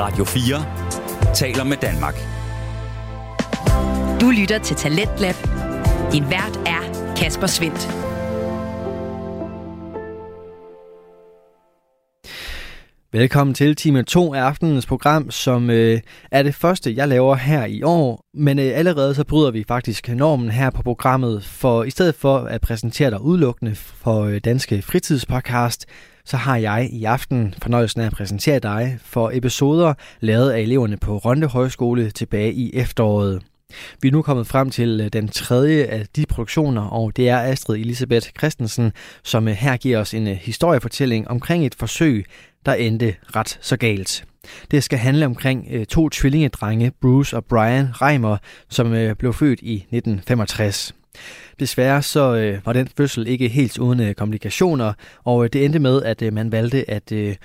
Radio 4 taler med Danmark. Du lytter til Talentlab. Din vært er Kasper Svendt. Velkommen til time 2 af aftenens program, som øh, er det første, jeg laver her i år. Men øh, allerede så bryder vi faktisk normen her på programmet, for i stedet for at præsentere dig udelukkende for øh, Danske Fritidspodcast, så har jeg i aften fornøjelsen af at præsentere dig for episoder lavet af eleverne på Ronde Højskole tilbage i efteråret. Vi er nu kommet frem til øh, den tredje af de produktioner, og det er Astrid Elisabeth Christensen, som øh, her giver os en øh, historiefortælling omkring et forsøg, der endte ret så galt. Det skal handle omkring to tvillingedrenge, Bruce og Brian Reimer, som blev født i 1965. Desværre så øh, var den fødsel ikke helt uden øh, komplikationer, og øh, det endte med, at øh, man valgte at øh,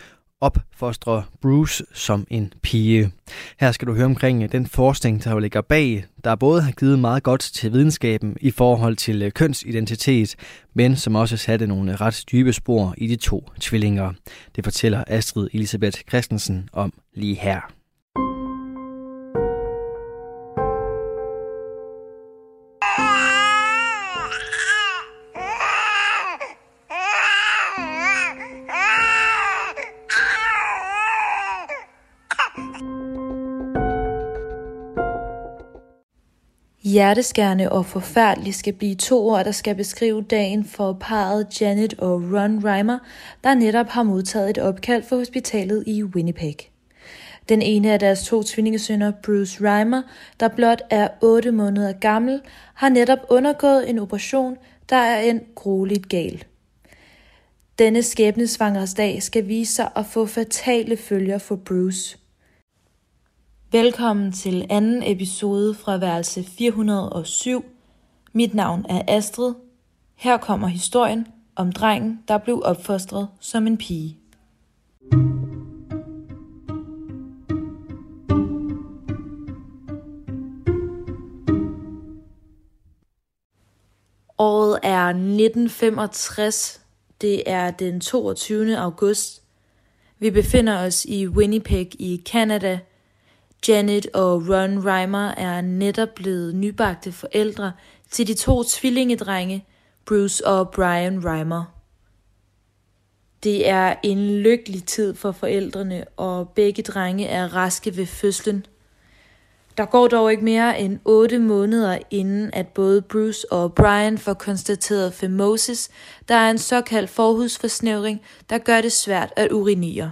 opfostre Bruce som en pige. Her skal du høre omkring øh, den forskning, der ligger bag, der både har givet meget godt til videnskaben i forhold til øh, kønsidentitet, men som også satte nogle øh, ret dybe spor i de to tvillinger. Det fortæller Astrid Elisabeth Christensen om lige her. Hjerteskærende og forfærdelig skal blive to ord, der skal beskrive dagen for parret Janet og Ron Reimer, der netop har modtaget et opkald fra hospitalet i Winnipeg. Den ene af deres to tvillingesønner, Bruce Reimer, der blot er 8 måneder gammel, har netop undergået en operation, der er en grueligt gal. Denne skæbnesvangersdag skal vise sig at få fatale følger for Bruce – Velkommen til anden episode fra værelse 407. Mit navn er Astrid. Her kommer historien om drengen, der blev opfostret som en pige. Året er 1965. Det er den 22. august. Vi befinder os i Winnipeg i Canada – Janet og Ron Reimer er netop blevet nybagte forældre til de to tvillingedrenge, Bruce og Brian Reimer. Det er en lykkelig tid for forældrene, og begge drenge er raske ved fødslen. Der går dog ikke mere end 8 måneder inden, at både Bruce og Brian får konstateret femosis, der er en såkaldt forhudsforsnævring, der gør det svært at urinere.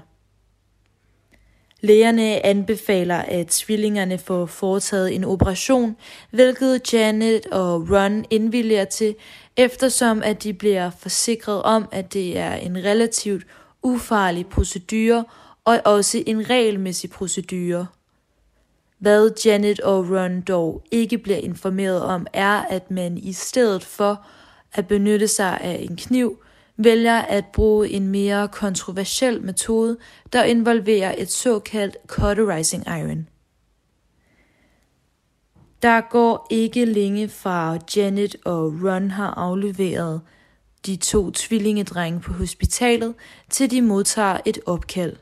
Lægerne anbefaler, at tvillingerne får foretaget en operation, hvilket Janet og Ron indvilliger til, eftersom at de bliver forsikret om, at det er en relativt ufarlig procedure og også en regelmæssig procedure. Hvad Janet og Ron dog ikke bliver informeret om, er, at man i stedet for at benytte sig af en kniv, vælger at bruge en mere kontroversiel metode, der involverer et såkaldt cauterizing iron. Der går ikke længe fra Janet og Ron har afleveret de to tvillingedrenge på hospitalet, til de modtager et opkald.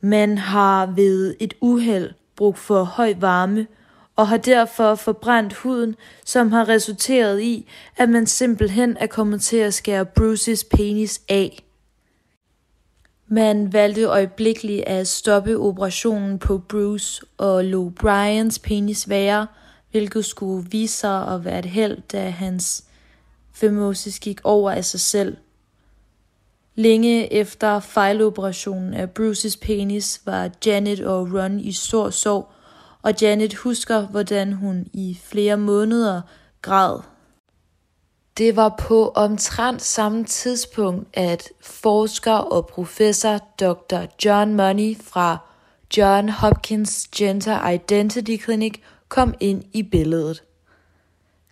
Man har ved et uheld brugt for høj varme og har derfor forbrændt huden, som har resulteret i, at man simpelthen er kommet til at skære Bruces penis af. Man valgte øjeblikkeligt at stoppe operationen på Bruce og lå Brians penis være, hvilket skulle vise sig at være et held, da hans femosis gik over af sig selv. Længe efter fejloperationen af Bruces penis var Janet og Ron i stor sorg, og Janet husker, hvordan hun i flere måneder græd. Det var på omtrent samme tidspunkt, at forsker og professor Dr. John Money fra John Hopkins Gender Identity Clinic kom ind i billedet.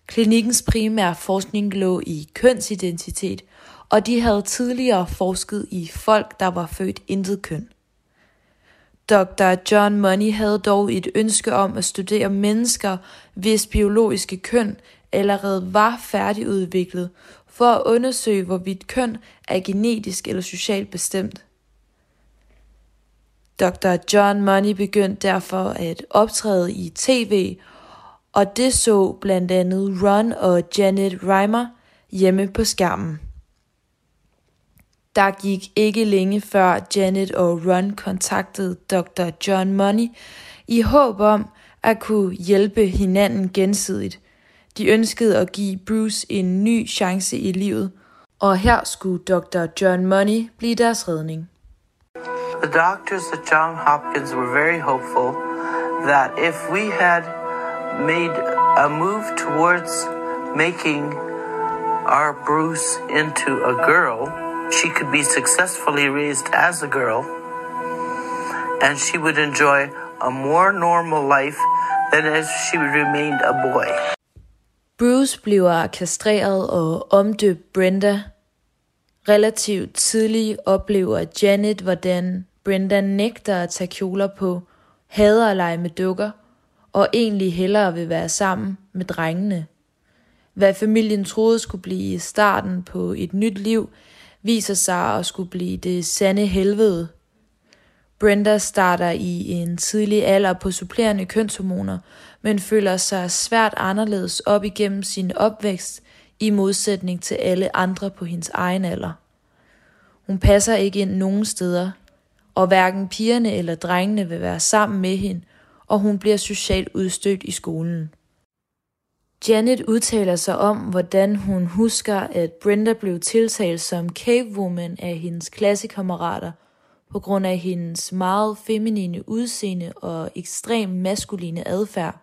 Klinikkens primære forskning lå i kønsidentitet, og de havde tidligere forsket i folk, der var født intet køn. Dr. John Money havde dog et ønske om at studere mennesker, hvis biologiske køn allerede var færdigudviklet, for at undersøge, hvorvidt køn er genetisk eller socialt bestemt. Dr. John Money begyndte derfor at optræde i tv, og det så blandt andet Ron og Janet Reimer hjemme på skærmen. Der gik ikke længe før Janet og Ron kontaktede Dr. John Money i håb om at kunne hjælpe hinanden gensidigt. De ønskede at give Bruce en ny chance i livet, og her skulle Dr. John Money blive deres redning. The doctors at Johns Hopkins were very hopeful that if we had made a move towards making our Bruce into a girl, she could be successfully raised as a girl and she would enjoy a more normal life than if she remained a boy. Bruce bliver kastreret og omdøbt Brenda. Relativt tidligt oplever Janet, hvordan Brenda nægter at tage kjoler på, hader at lege med dukker, og egentlig hellere vil være sammen med drengene. Hvad familien troede skulle blive starten på et nyt liv, viser sig at skulle blive det sande helvede. Brenda starter i en tidlig alder på supplerende kønshormoner, men føler sig svært anderledes op igennem sin opvækst i modsætning til alle andre på hendes egen alder. Hun passer ikke ind nogen steder, og hverken pigerne eller drengene vil være sammen med hende, og hun bliver socialt udstødt i skolen. Janet udtaler sig om, hvordan hun husker, at Brenda blev tiltalt som cavewoman af hendes klassekammerater på grund af hendes meget feminine udseende og ekstrem maskuline adfærd.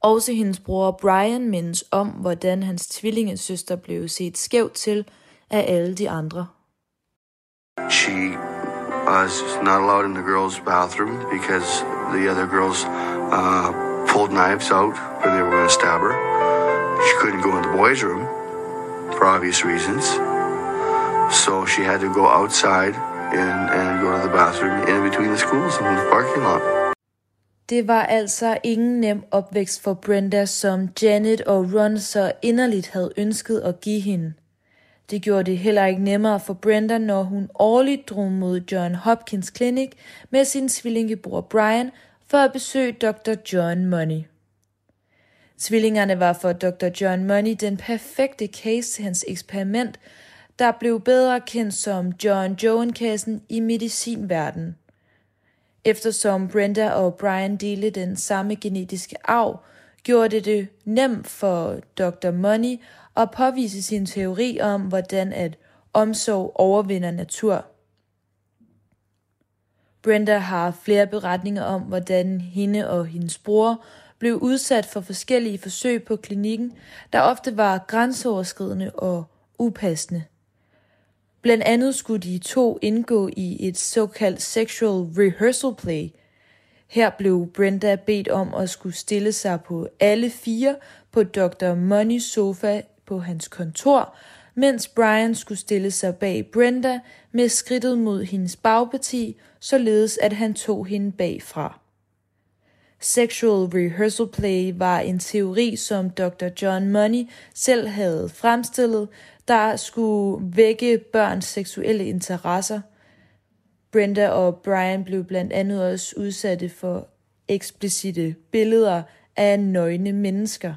Også hendes bror Brian mindes om, hvordan hans tvillingesøster blev set skævt til af alle de andre. She uh, was not allowed in the girls' bathroom because the other girls uh, pulled knives out when they were going to stab her. She couldn't go in the boys' room for obvious reasons. So she had to go outside and, and go to the bathroom in between the schools and the parking lot. Det var altså ingen nem opvækst for Brenda, som Janet og Ron så inderligt havde ønsket at give hende. Det gjorde det heller ikke nemmere for Brenda, når hun årligt drog mod John Hopkins Clinic med sin svillingebror Brian for at besøge Dr. John Money. Tvillingerne var for Dr. John Money den perfekte case til hans eksperiment, der blev bedre kendt som John Joan-kassen i medicinverdenen. Eftersom Brenda og Brian delte den samme genetiske arv, gjorde det det nemt for Dr. Money at påvise sin teori om, hvordan at omsorg overvinder natur. Brenda har flere beretninger om, hvordan hende og hendes bror blev udsat for forskellige forsøg på klinikken, der ofte var grænseoverskridende og upassende. Blandt andet skulle de to indgå i et såkaldt sexual rehearsal play. Her blev Brenda bedt om at skulle stille sig på alle fire på Dr. Money sofa på hans kontor, mens Brian skulle stille sig bag Brenda med skridtet mod hendes bagparti, således at han tog hende bagfra. Sexual rehearsal play var en teori, som Dr. John Money selv havde fremstillet, der skulle vække børns seksuelle interesser. Brenda og Brian blev blandt andet også udsatte for eksplicite billeder af nøgne mennesker.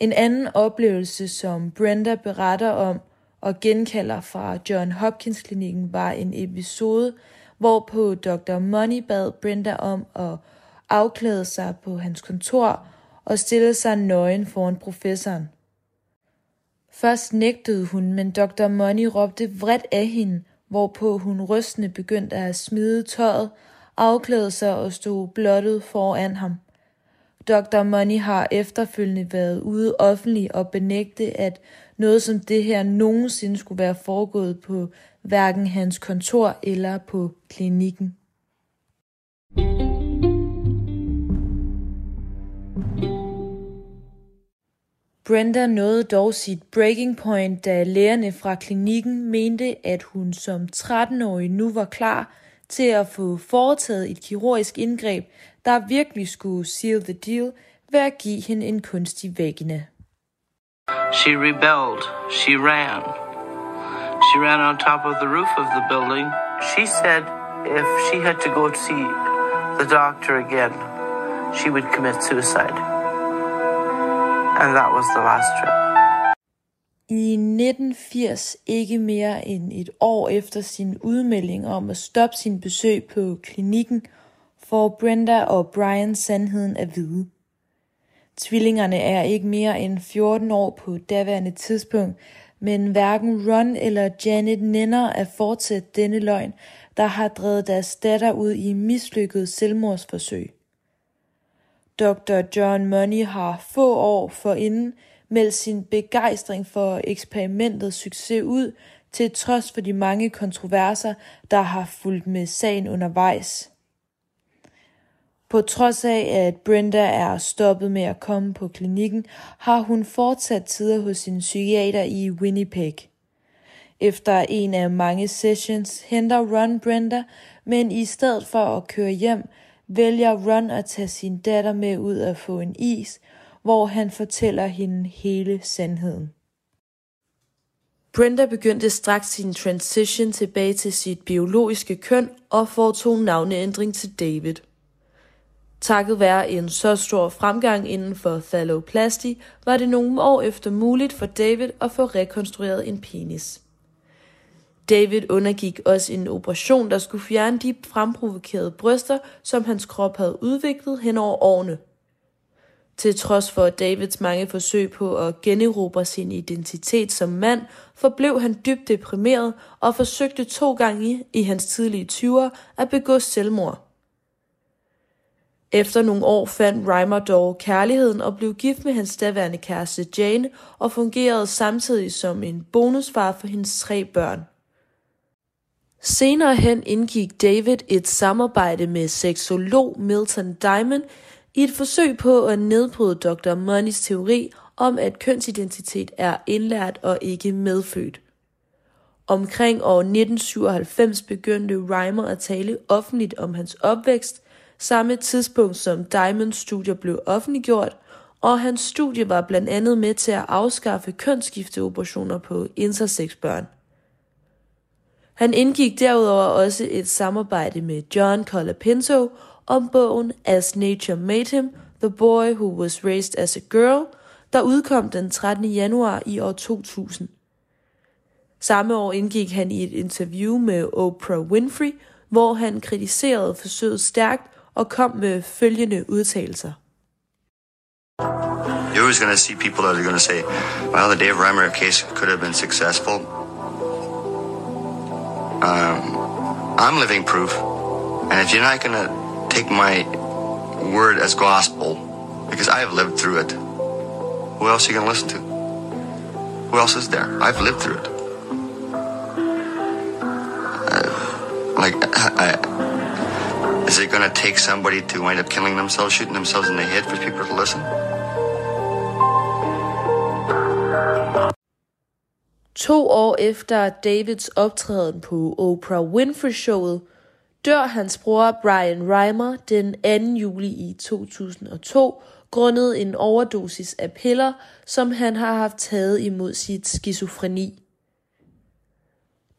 En anden oplevelse, som Brenda beretter om og genkalder fra John Hopkins klinikken, var en episode, hvorpå Dr. Money bad Brenda om at afklæde sig på hans kontor og stille sig nøgen foran professoren. Først nægtede hun, men Dr. Money råbte vredt af hende, hvorpå hun rystende begyndte at smide tøjet, afklæde sig og stod blottet foran ham. Dr. Money har efterfølgende været ude offentligt og benægte, at noget som det her nogensinde skulle være foregået på hverken hans kontor eller på klinikken. Brenda nåede dog sit breaking point, da lægerne fra klinikken mente, at hun som 13-årig nu var klar til at få foretaget et kirurgisk indgreb, der virkelig skulle seal the deal ved at give hende en kunstig vagina. She rebelled. She ran. She ran on top of the roof of the building. She said if she had to go to see the doctor again, she would commit suicide. And that was the last trip. I 1980, ikke mere end et år efter sin udmelding om at stoppe sin besøg på klinikken, får Brenda og Brian sandheden at vide. Tvillingerne er ikke mere end 14 år på daværende tidspunkt, men hverken Ron eller Janet nænder at fortsætte denne løgn, der har drevet deres datter ud i mislykket selvmordsforsøg. Dr. John Money har få år forinden meldt sin begejstring for eksperimentets succes ud, til trods for de mange kontroverser, der har fulgt med sagen undervejs. På trods af, at Brenda er stoppet med at komme på klinikken, har hun fortsat tider hos sin psykiater i Winnipeg. Efter en af mange sessions henter Ron Brenda, men i stedet for at køre hjem, vælger Ron at tage sin datter med ud og få en is, hvor han fortæller hende hele sandheden. Brenda begyndte straks sin transition tilbage til sit biologiske køn og foretog navneændring til David. Takket være en så stor fremgang inden for phalloplasty, var det nogle år efter muligt for David at få rekonstrueret en penis. David undergik også en operation, der skulle fjerne de fremprovokerede bryster, som hans krop havde udviklet hen over årene. Til trods for Davids mange forsøg på at generobre sin identitet som mand, forblev han dybt deprimeret og forsøgte to gange i hans tidlige 20'er at begå selvmord. Efter nogle år fandt Reimer dog kærligheden og blev gift med hans daværende kæreste Jane og fungerede samtidig som en bonusfar for hendes tre børn. Senere hen indgik David et samarbejde med seksolog Milton Diamond i et forsøg på at nedbryde Dr. Moneys teori om, at kønsidentitet er indlært og ikke medfødt. Omkring år 1997 begyndte Reimer at tale offentligt om hans opvækst, samme tidspunkt som Diamonds studie blev offentliggjort, og hans studie var blandt andet med til at afskaffe kønsskifteoperationer på intersex-børn. Han indgik derudover også et samarbejde med John Colapinto om bogen As Nature Made Him, The Boy Who Was Raised as a Girl, der udkom den 13. januar i år 2000. Samme år indgik han i et interview med Oprah Winfrey, hvor han kritiserede forsøget stærkt og kom med følgende udtalelser. You're always going to see people that are going to say, well, the Dave Reimer case could have been successful. Um, I'm living proof. And if you're not going to take my word as gospel, because I have lived through it, who else are you going to listen to? Who else is there? I've lived through it. Uh, like, I, is it going to take somebody to wind up killing themselves, shooting themselves in the head for people to listen? To år efter Davids optræden på Oprah Winfrey-showet, dør hans bror Brian Reimer den 2. juli i 2002 grundet en overdosis af piller, som han har haft taget imod sit skizofreni.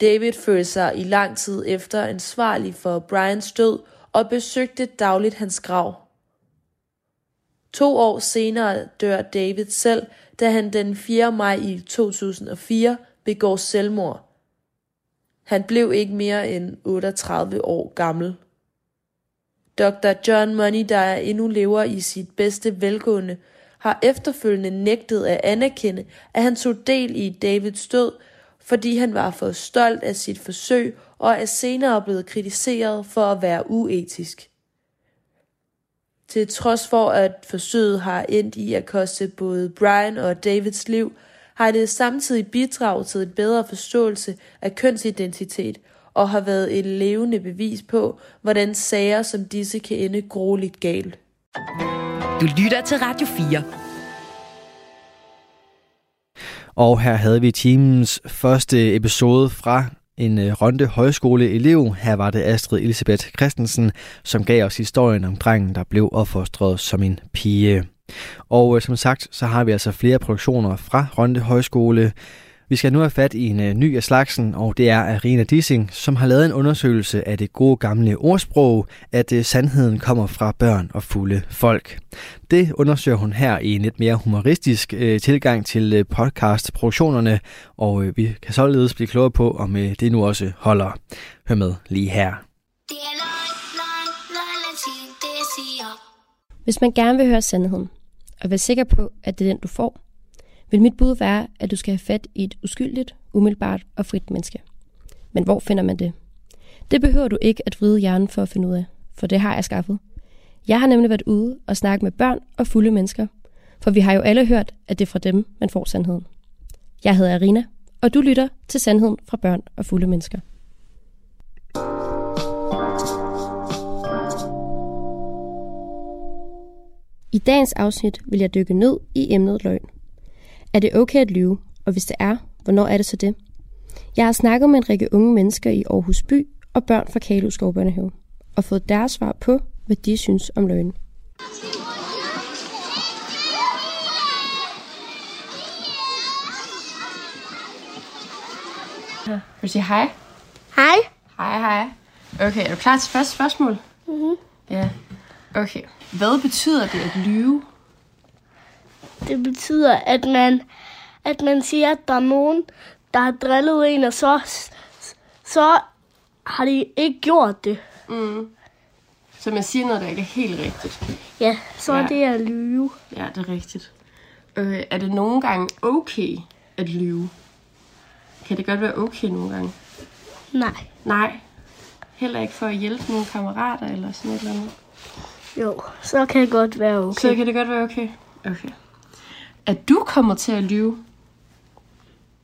David følte sig i lang tid efter ansvarlig for Brians død og besøgte dagligt hans grav. To år senere dør David selv, da han den 4. maj i 2004 begår selvmord. Han blev ikke mere end 38 år gammel. Dr. John Money, der endnu lever i sit bedste velgående, har efterfølgende nægtet at anerkende, at han tog del i Davids død, fordi han var for stolt af sit forsøg og er senere blevet kritiseret for at være uetisk. Til trods for, at forsøget har endt i at koste både Brian og Davids liv, har det samtidig bidraget til en bedre forståelse af kønsidentitet og har været et levende bevis på, hvordan sager som disse kan ende grueligt galt. Du lytter til Radio 4. Og her havde vi timens første episode fra en øh, Ronde Højskole-elev. Her var det Astrid Elisabeth Christensen, som gav os historien om drengen, der blev opfostret som en pige. Og øh, som sagt, så har vi altså flere produktioner fra Ronde Højskole. Vi skal nu have fat i en uh, ny af slagsen, og det er Arena Dissing, som har lavet en undersøgelse af det gode gamle ordsprog, at uh, sandheden kommer fra børn og fulde folk. Det undersøger hun her i en lidt mere humoristisk uh, tilgang til uh, podcastproduktionerne, og vi kan således blive klogere på, om det nu også holder. Hør med lige her. Hvis man gerne vil høre sandheden, og være sikker på, at det er den, du får, vil mit bud være, at du skal have fat i et uskyldigt, umiddelbart og frit menneske. Men hvor finder man det? Det behøver du ikke at vride hjernen for at finde ud af, for det har jeg skaffet. Jeg har nemlig været ude og snakke med børn og fulde mennesker, for vi har jo alle hørt, at det er fra dem, man får sandheden. Jeg hedder Arina, og du lytter til Sandheden fra børn og fulde mennesker. I dagens afsnit vil jeg dykke ned i emnet løgn. Er det okay at lyve, og hvis det er, hvornår er det så det? Jeg har snakket med en række unge mennesker i Aarhus by og børn fra Kalu Skovbørnehave, og fået deres svar på, hvad de synes om løgn. Vil du sige hej? Hej. Hej, hej. Okay, er du klar til første spørgsmål? Mhm. Ja. Okay. Hvad betyder det at lyve? Det betyder, at man, at man siger, at der er nogen, der har drillet en, og så, så har de ikke gjort det. Mm. Så man siger noget, der ikke er helt rigtigt. Ja, så Ja. er det at lyve. Ja, det er rigtigt. Øh, er det nogle gange okay at lyve? Kan det godt være okay nogle gange? Nej. Nej. Heller ikke for at hjælpe nogle kammerater eller sådan et eller andet. Jo, så kan det godt være okay. Så kan det godt være okay. Okay. Er du kommet til at lyve?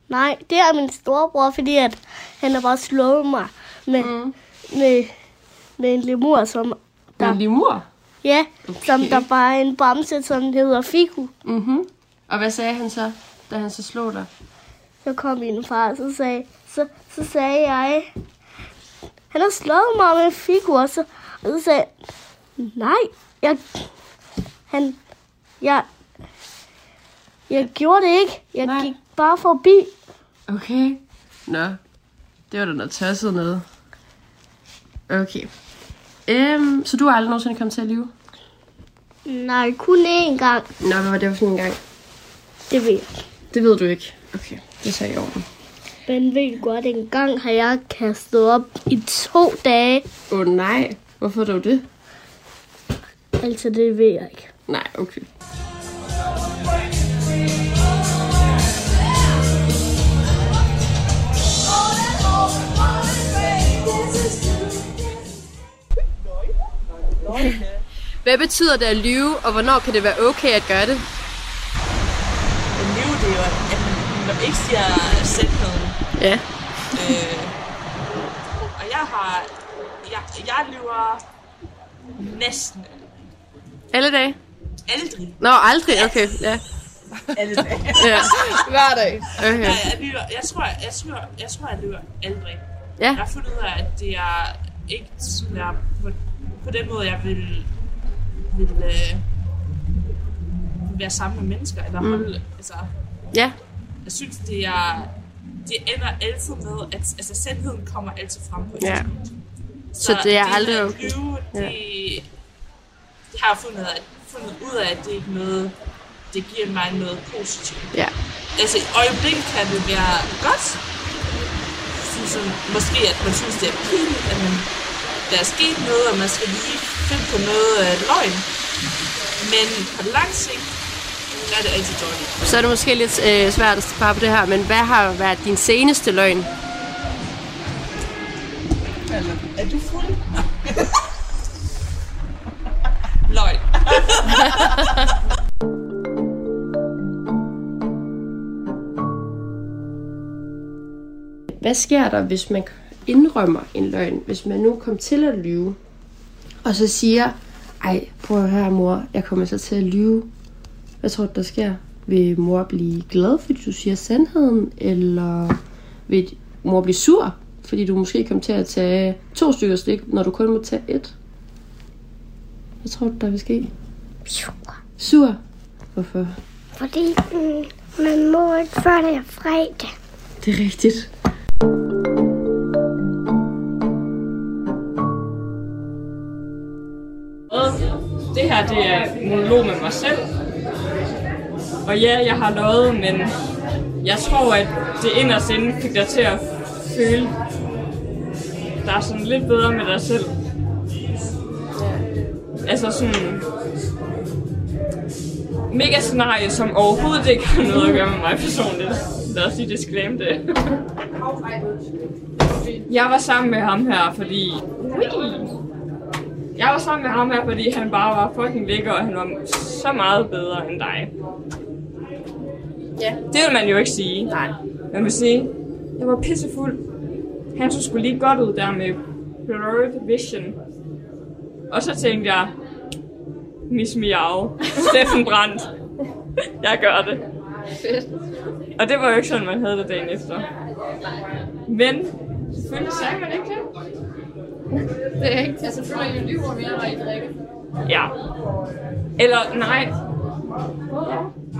Nej, det er min storebror, fordi at han har bare slået mig med, Mm. med, med en lemur, som Der. der, En lemur? ja, Okay. som der bare er en bamse, som hedder Fiku. Mhm. Og hvad sagde han så, da han så slog dig? Så kom min far, og så sagde, så, så sagde jeg, han har slået mig med en figur, og så, og så sagde nej, jeg, han, jeg, jeg gjorde det ikke. Jeg Nej. gik bare forbi. Okay. Nå. Det var da noget tosset noget. Okay. Øhm, så du har aldrig nogensinde kommet til at lyve? Nej, kun én gang. Nå, hvad var det for en gang? Det ved jeg. Det ved du ikke. Okay, det er i orden. Men ved du godt, en gang har jeg kastet op i to dage. Åh oh, nej. Hvorfor dog det? Altså, det ved jeg ikke. Nej, okay. Hvad betyder det at lyve, og hvornår kan det være okay at gøre det? Men lyve, det er jo, at man ikke siger sandheden. Ja. Øh, og jeg har... Jeg, jeg lyver næsten Alle dage? aldrig. Nå, aldrig. Okay, ja. Alle dage. ja. Hver dag. Okay. Nej, jeg, lyver, jeg, tror, jeg, jeg, tror, jeg tror, jeg lyver aldrig. Ja. Jeg har fundet ud af, at det er ikke sådan der, på, på den måde, jeg vil, vil øh, være sammen med mennesker, eller holde, altså, Ja. jeg synes, det er, det ender altid med, at altså, sandheden kommer altid frem på et Ja. tidspunkt. Så det er aldrig at okay. Lyve, det, Ja. det har jeg fundet, fundet ud af, at det er ikke noget, det giver mig noget positivt. Ja. Altså i øjeblikket kan det være godt. Sådan, måske at man synes, det er pinligt, at man, der er sket noget, og man skal lige finde på noget af løgn. Men på lang sigt, der er det altid dårligt. Så er det måske lidt øh, svært at svare på det her, men hvad har været din seneste løgn? Altså, er du fuld? løgn. Hvad sker der, hvis man indrømmer en løgn? Hvis man nu kom til at lyve, og så siger, ej, prøv at høre mor, jeg kommer så til at lyve. Hvad tror du, der sker? Vil mor blive glad, fordi du siger sandheden? Eller vil mor blive sur, fordi du måske kom til at tage to stykker slik, når du kun må tage et? Hvad tror du, der vil ske? Sur. Sur? Hvorfor? Fordi mm, man må ikke før det er fredag. Det er rigtigt. Det her, det er monolog med mig selv. Og ja, jeg har løjet, men jeg tror, at det inderst inde fik dig til at føle, der er sådan lidt bedre med dig selv. Altså sådan mega scenarie, som overhovedet ikke har noget at gøre med mig personligt. Lad os lige disclaim det. Jeg var sammen med ham her, fordi... Jeg var sammen med ham her, fordi han bare var fucking lækker, og han var så meget bedre end dig. Ja. Det vil man jo ikke sige. Nej. Man vil sige, jeg var pissefuld. Han så skulle lige godt ud der med blurred vision. Og så tænkte jeg, Miss Miau, Steffen Brandt. jeg gør det. Fedt. Og det var jo ikke sådan, man havde det dagen efter. Men selvfølgelig sagde man ikke det. Det er ikke. Altså, føler I lyver mere, når I drikker? Ja. Eller nej.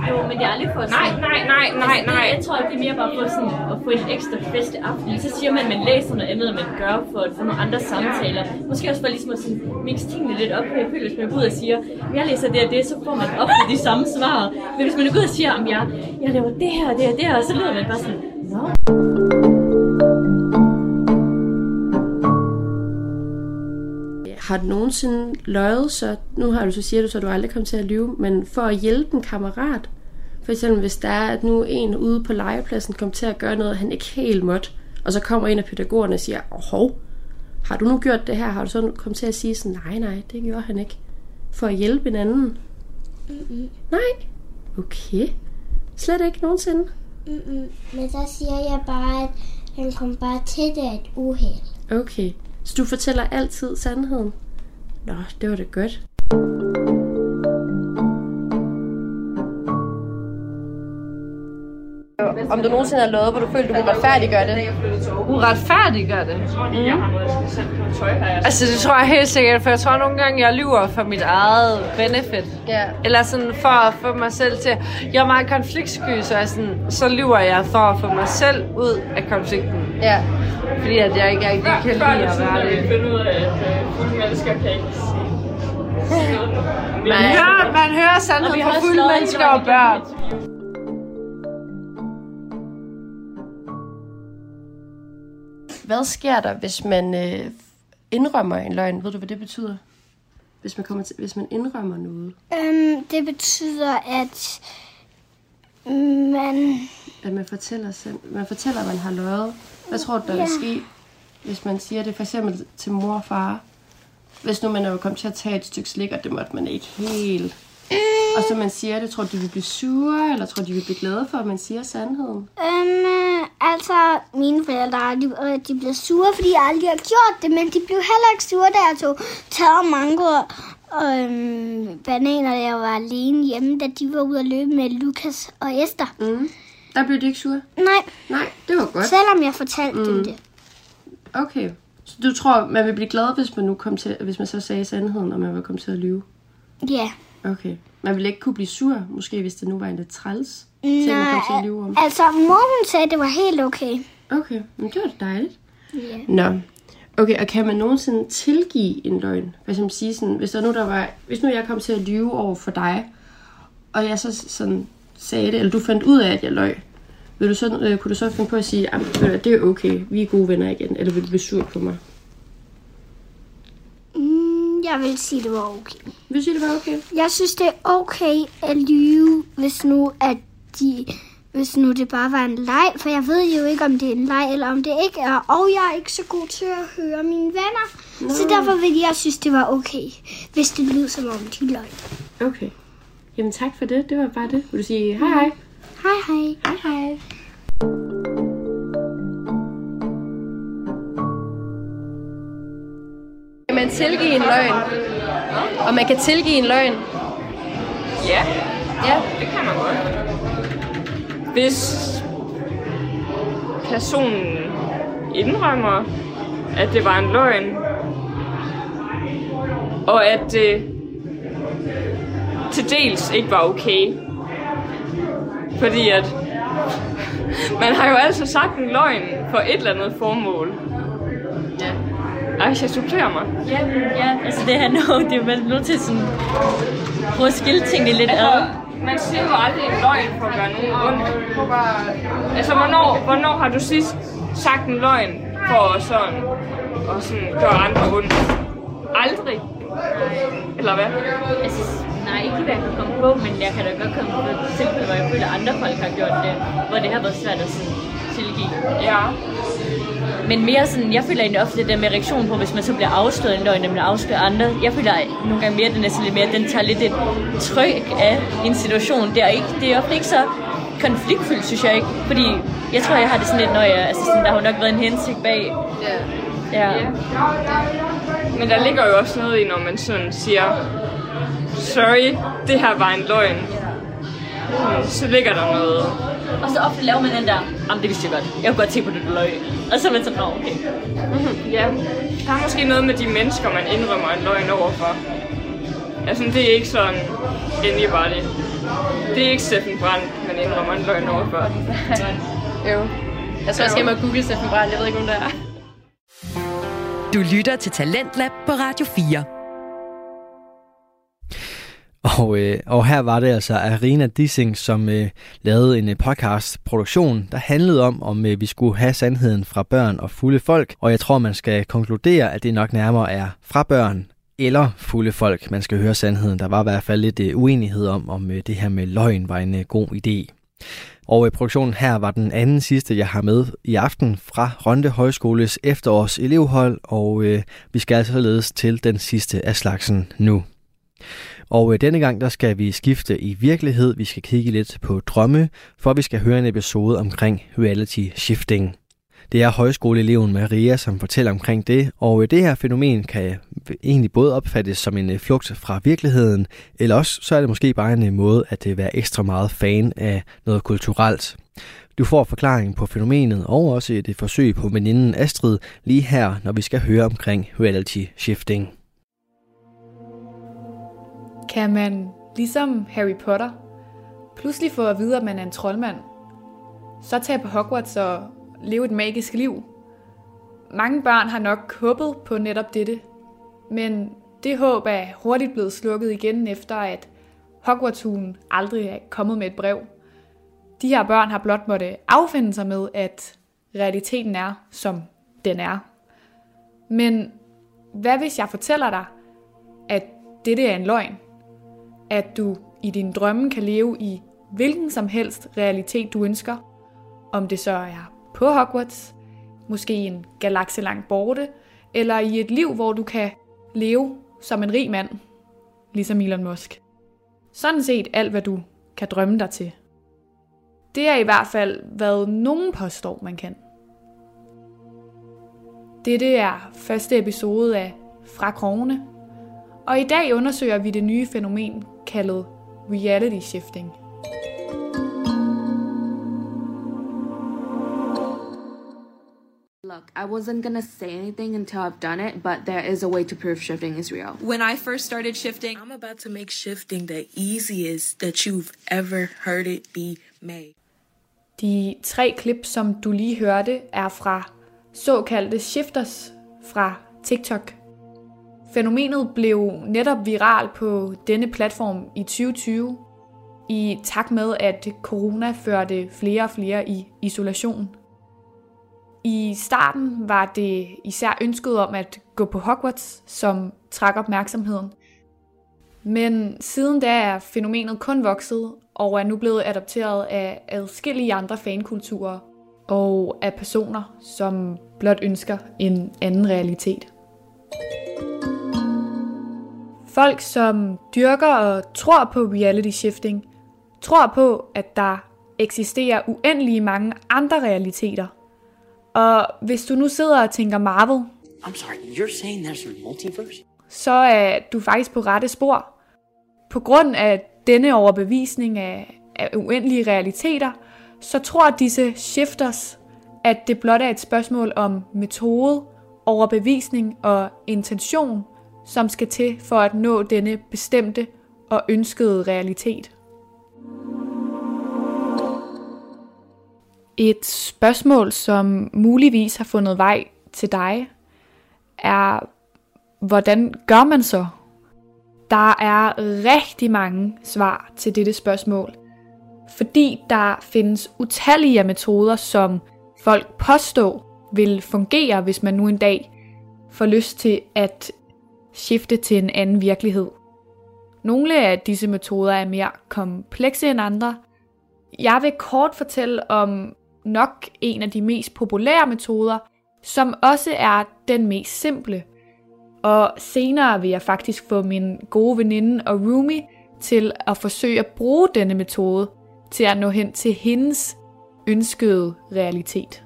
Jo, men det er aldrig for at Nej, nej, nej, nej, Altså, det- nej. Jeg tror, det er mere bare for sådan, at få en ekstra fest aften. Så siger man, at man læser noget andet, end man gør for at få nogle andre samtaler. Måske også for ligesom at sådan, mixe tingene lidt op. Jeg føler, hvis man går ud og siger, jeg læser det og det, så får man ofte de samme svar. Men hvis man går ud og siger, at jeg, jeg laver det her og det og det her, så lyder man bare sådan, Nå. Har du nogensinde løjet så? Nu har du så siger du så, at du aldrig kommer til at lyve, men for at hjælpe en kammerat. For eksempel hvis der er, at nu en ude på legepladsen kommer til at gøre noget, han ikke helt måtte, og så kommer en af pædagogerne og siger, åh, hov, har du nu gjort det her? Har du så kommet til at sige sådan, nej, nej, det gjorde han ikke. For at hjælpe en anden? Mm-mm. Nej. Okay. Slet ikke nogensinde. Mm-mm. Men så siger jeg bare, at han kom bare til det af et uheld. Okay. Så du fortæller altid sandheden? Nå, det var da godt. Om du nogensinde har lovet, hvor du følte, du kunne retfærdiggøre det? Uretfærdiggør det? Mm. Altså det tror jeg helt sikkert, for jeg tror nogle gange, jeg lyver for mit eget benefit. Ja. Eller sådan for at få mig selv til... Jeg er meget konfliktsky, så, jeg sådan, så lyver jeg for at få mig selv ud af konflikten. Ja. Fordi at jeg ikke rigtig kan lide at være det. finde ud af, at øh, fulde mennesker kan ikke sige Man hører, man hører sandheden fra fulde mennesker og børn. Hvad sker der, hvis man øh, indrømmer en løgn? Ved du, hvad det betyder? Hvis man, kommer til, hvis man indrømmer noget. Øhm, det betyder, at man... At man fortæller, man fortæller, at man har løjet. Hvad tror du, der vil ske, hvis man siger det for eksempel til mor og far? Hvis nu man er kommet til at tage et stykke slik, og det måtte man ikke helt. Og så man siger det, tror du, de vil blive sure, eller tror du, de vil blive glade for, at man siger sandheden? Øhm, øh, altså, mine forældre, de, øh, de blev sure, fordi jeg aldrig har gjort det, men de blev heller ikke sure, da jeg tog taget mango og øhm, bananer, da jeg var alene hjemme, da de var ude at løbe med Lukas og Esther. Mm. Der blev de ikke sure? Nej. Nej, det var godt. Selvom jeg fortalte mm. dem det. Okay. Så du tror, man vil blive glad, hvis man nu kom til, hvis man så sagde sandheden, og man var kommet til at lyve? Ja. Okay. Man ville ikke kunne blive sur, måske hvis det nu var en lidt træls ting, man kom til at lyve om. altså mor hun sagde, at det var helt okay. Okay, men det var da dejligt. Ja. Nå. Okay, og kan man nogensinde tilgive en løgn? Hvad som sige sådan, hvis der nu der var, hvis nu jeg kom til at lyve over for dig, og jeg så sådan sagde det, eller du fandt ud af, at jeg løg, vil du så, øh, kunne du så finde på at sige, at det er okay, vi er gode venner igen, eller vil du blive sur på mig? Mm, jeg vil sige, det var okay. Vil du sige, det var okay? Jeg synes, det er okay at lyve, hvis nu, at de, hvis nu det bare var en leg. For jeg ved jo ikke, om det er en leg, eller om det ikke er. Og jeg er ikke så god til at høre mine venner. Nå. Så derfor vil jeg synes, det var okay, hvis det lyder som om de løg. Okay. Jamen tak for det, det var bare det. Vil du sige hej hej? Hej hej. Hej hej. Kan man tilgive en løgn? Og man kan tilgive en løgn? Ja. Ja. Det kan man godt. Hvis personen indrømmer, at det var en løgn, og at det til dels ikke var okay. Fordi at Man har jo altid sagt en løgn for et eller andet formål. Ja. Ej, jeg supplerer mig. Ja, ja, altså det her nu, det er man nødt til sådan, prøve at skille tingene lidt ad. Altså, man siger jo aldrig en løgn for at gøre nogen ondt. Altså, hvornår, hvornår har du sidst sagt en løgn for at sådan, at sådan gøre andre ondt? Aldrig. Eller hvad? Altså, nej, ikke hvad jeg kan komme på, men jeg kan da godt komme på tilfælde, hvor jeg føler, at andre folk har gjort det, hvor det har været svært at sådan, tilgive. Ja. Men mere sådan, jeg føler egentlig ofte det der med reaktion på, hvis man så bliver afsløret en løgn, eller man afslører andre. Jeg føler nogle gange mere, den er sådan lidt mere, den tager lidt et tryk af en situation. Det er, ikke, det er ofte ikke så konfliktfyldt, synes jeg ikke. Fordi jeg tror, jeg har det sådan lidt, når jeg, altså sådan, der har jo nok været en hensigt bag. Ja. Ja. Men der ligger jo også noget i, når man sådan siger, sorry, det her var en løgn. Så ligger der noget. Og så ofte laver man den der, jamen det vidste jeg godt. Jeg kunne godt tænke på det, du løg. Og så er man sådan, nå okay. Mhm, Ja, der er måske noget med de mennesker, man indrømmer en løgn overfor. Altså, det er ikke sådan anybody. Det er ikke Steffen Brandt, man indrømmer en løgn overfor. Jo. Jeg tror, jeg skal hjem og google Steffen Brandt. Jeg ved ikke, om det er. Du lytter til Talentlab på Radio 4. Og, øh, og her var det altså Arena Dissing, som øh, lavede en øh, podcast-produktion, der handlede om, om øh, vi skulle have sandheden fra børn og fulde folk. Og jeg tror, man skal konkludere, at det nok nærmere er fra børn eller fulde folk, man skal høre sandheden. Der var i hvert fald lidt øh, uenighed om, om øh, det her med løgn var en øh, god idé. Og øh, produktionen her var den anden sidste, jeg har med i aften fra Rønde Højskoles efterårs elevhold, og øh, vi skal altså ledes til den sidste af slagsen nu. Og øh, denne gang der skal vi skifte i virkelighed. Vi skal kigge lidt på drømme, for vi skal høre en episode omkring reality shifting. Det er højskoleeleven Maria, som fortæller omkring det, og øh, det her fænomen kan øh, egentlig både opfattes som en flugt fra virkeligheden, eller også så er det måske bare en måde at være ekstra meget fan af noget kulturelt. Du får forklaringen på fænomenet og også et forsøg på veninden Astrid lige her, når vi skal høre omkring reality shifting. Kan man, ligesom Harry Potter, pludselig få at vide, at man er en troldmand, så tage på Hogwarts og leve et magisk liv? Mange børn har nok håbet på netop dette, men det håb er hurtigt blevet slukket igen efter, at hogwarts aldrig er kommet med et brev. De her børn har blot måtte affinde sig med, at realiteten er, som den er. Men hvad hvis jeg fortæller dig, at dette er en løgn? At du i din drømme kan leve i hvilken som helst realitet, du ønsker. Om det så er på Hogwarts, måske en galakse langt borte, eller i et liv, hvor du kan leve som en rig mand, ligesom Elon Musk. Sådan set alt, hvad du kan drømme dig til. Det er i hvert fald, hvad nogen påstår, man kan. Dette er første episode af Fra Krogene, og i dag undersøger vi det nye fænomen kaldet reality shifting. Look, I wasn't gonna say anything until I've done it, but there is a way to prove shifting is real. When I first started shifting, I'm about to make shifting the easiest that you've ever heard it be made. De tre klip, som du lige hørte, er fra såkaldte shifters fra TikTok. Fænomenet blev netop viral på denne platform i 2020, i takt med, at corona førte flere og flere i isolation. I starten var det især ønsket om at gå på Hogwarts, som trak opmærksomheden. Men siden da er fænomenet kun vokset og er nu blevet adopteret af adskillige andre fankulturer og af personer, som blot ønsker en anden realitet. Folk, som dyrker og tror på reality shifting, tror på, at der eksisterer uendelige mange andre realiteter. Og hvis du nu sidder og tænker Marvel, I'm sorry, you're saying there's a multiverse? så er du faktisk på rette spor. På grund af denne overbevisning af, af uendelige realiteter, så tror disse shifters, at det blot er et spørgsmål om metode, overbevisning og intention, som skal til for at nå denne bestemte og ønskede realitet. Et spørgsmål, som muligvis har fundet vej til dig, er, hvordan gør man så? Der er rigtig mange svar til dette spørgsmål, fordi der findes utallige metoder, som folk påstår vil fungere, hvis man nu en dag får lyst til at skifte til en anden virkelighed. Nogle af disse metoder er mere komplekse end andre. Jeg vil kort fortælle om nok en af de mest populære metoder, som også er den mest simple. Og senere vil jeg faktisk få min gode veninde og roomie til at forsøge at bruge denne metode til at nå hen til hendes ønskede realitet.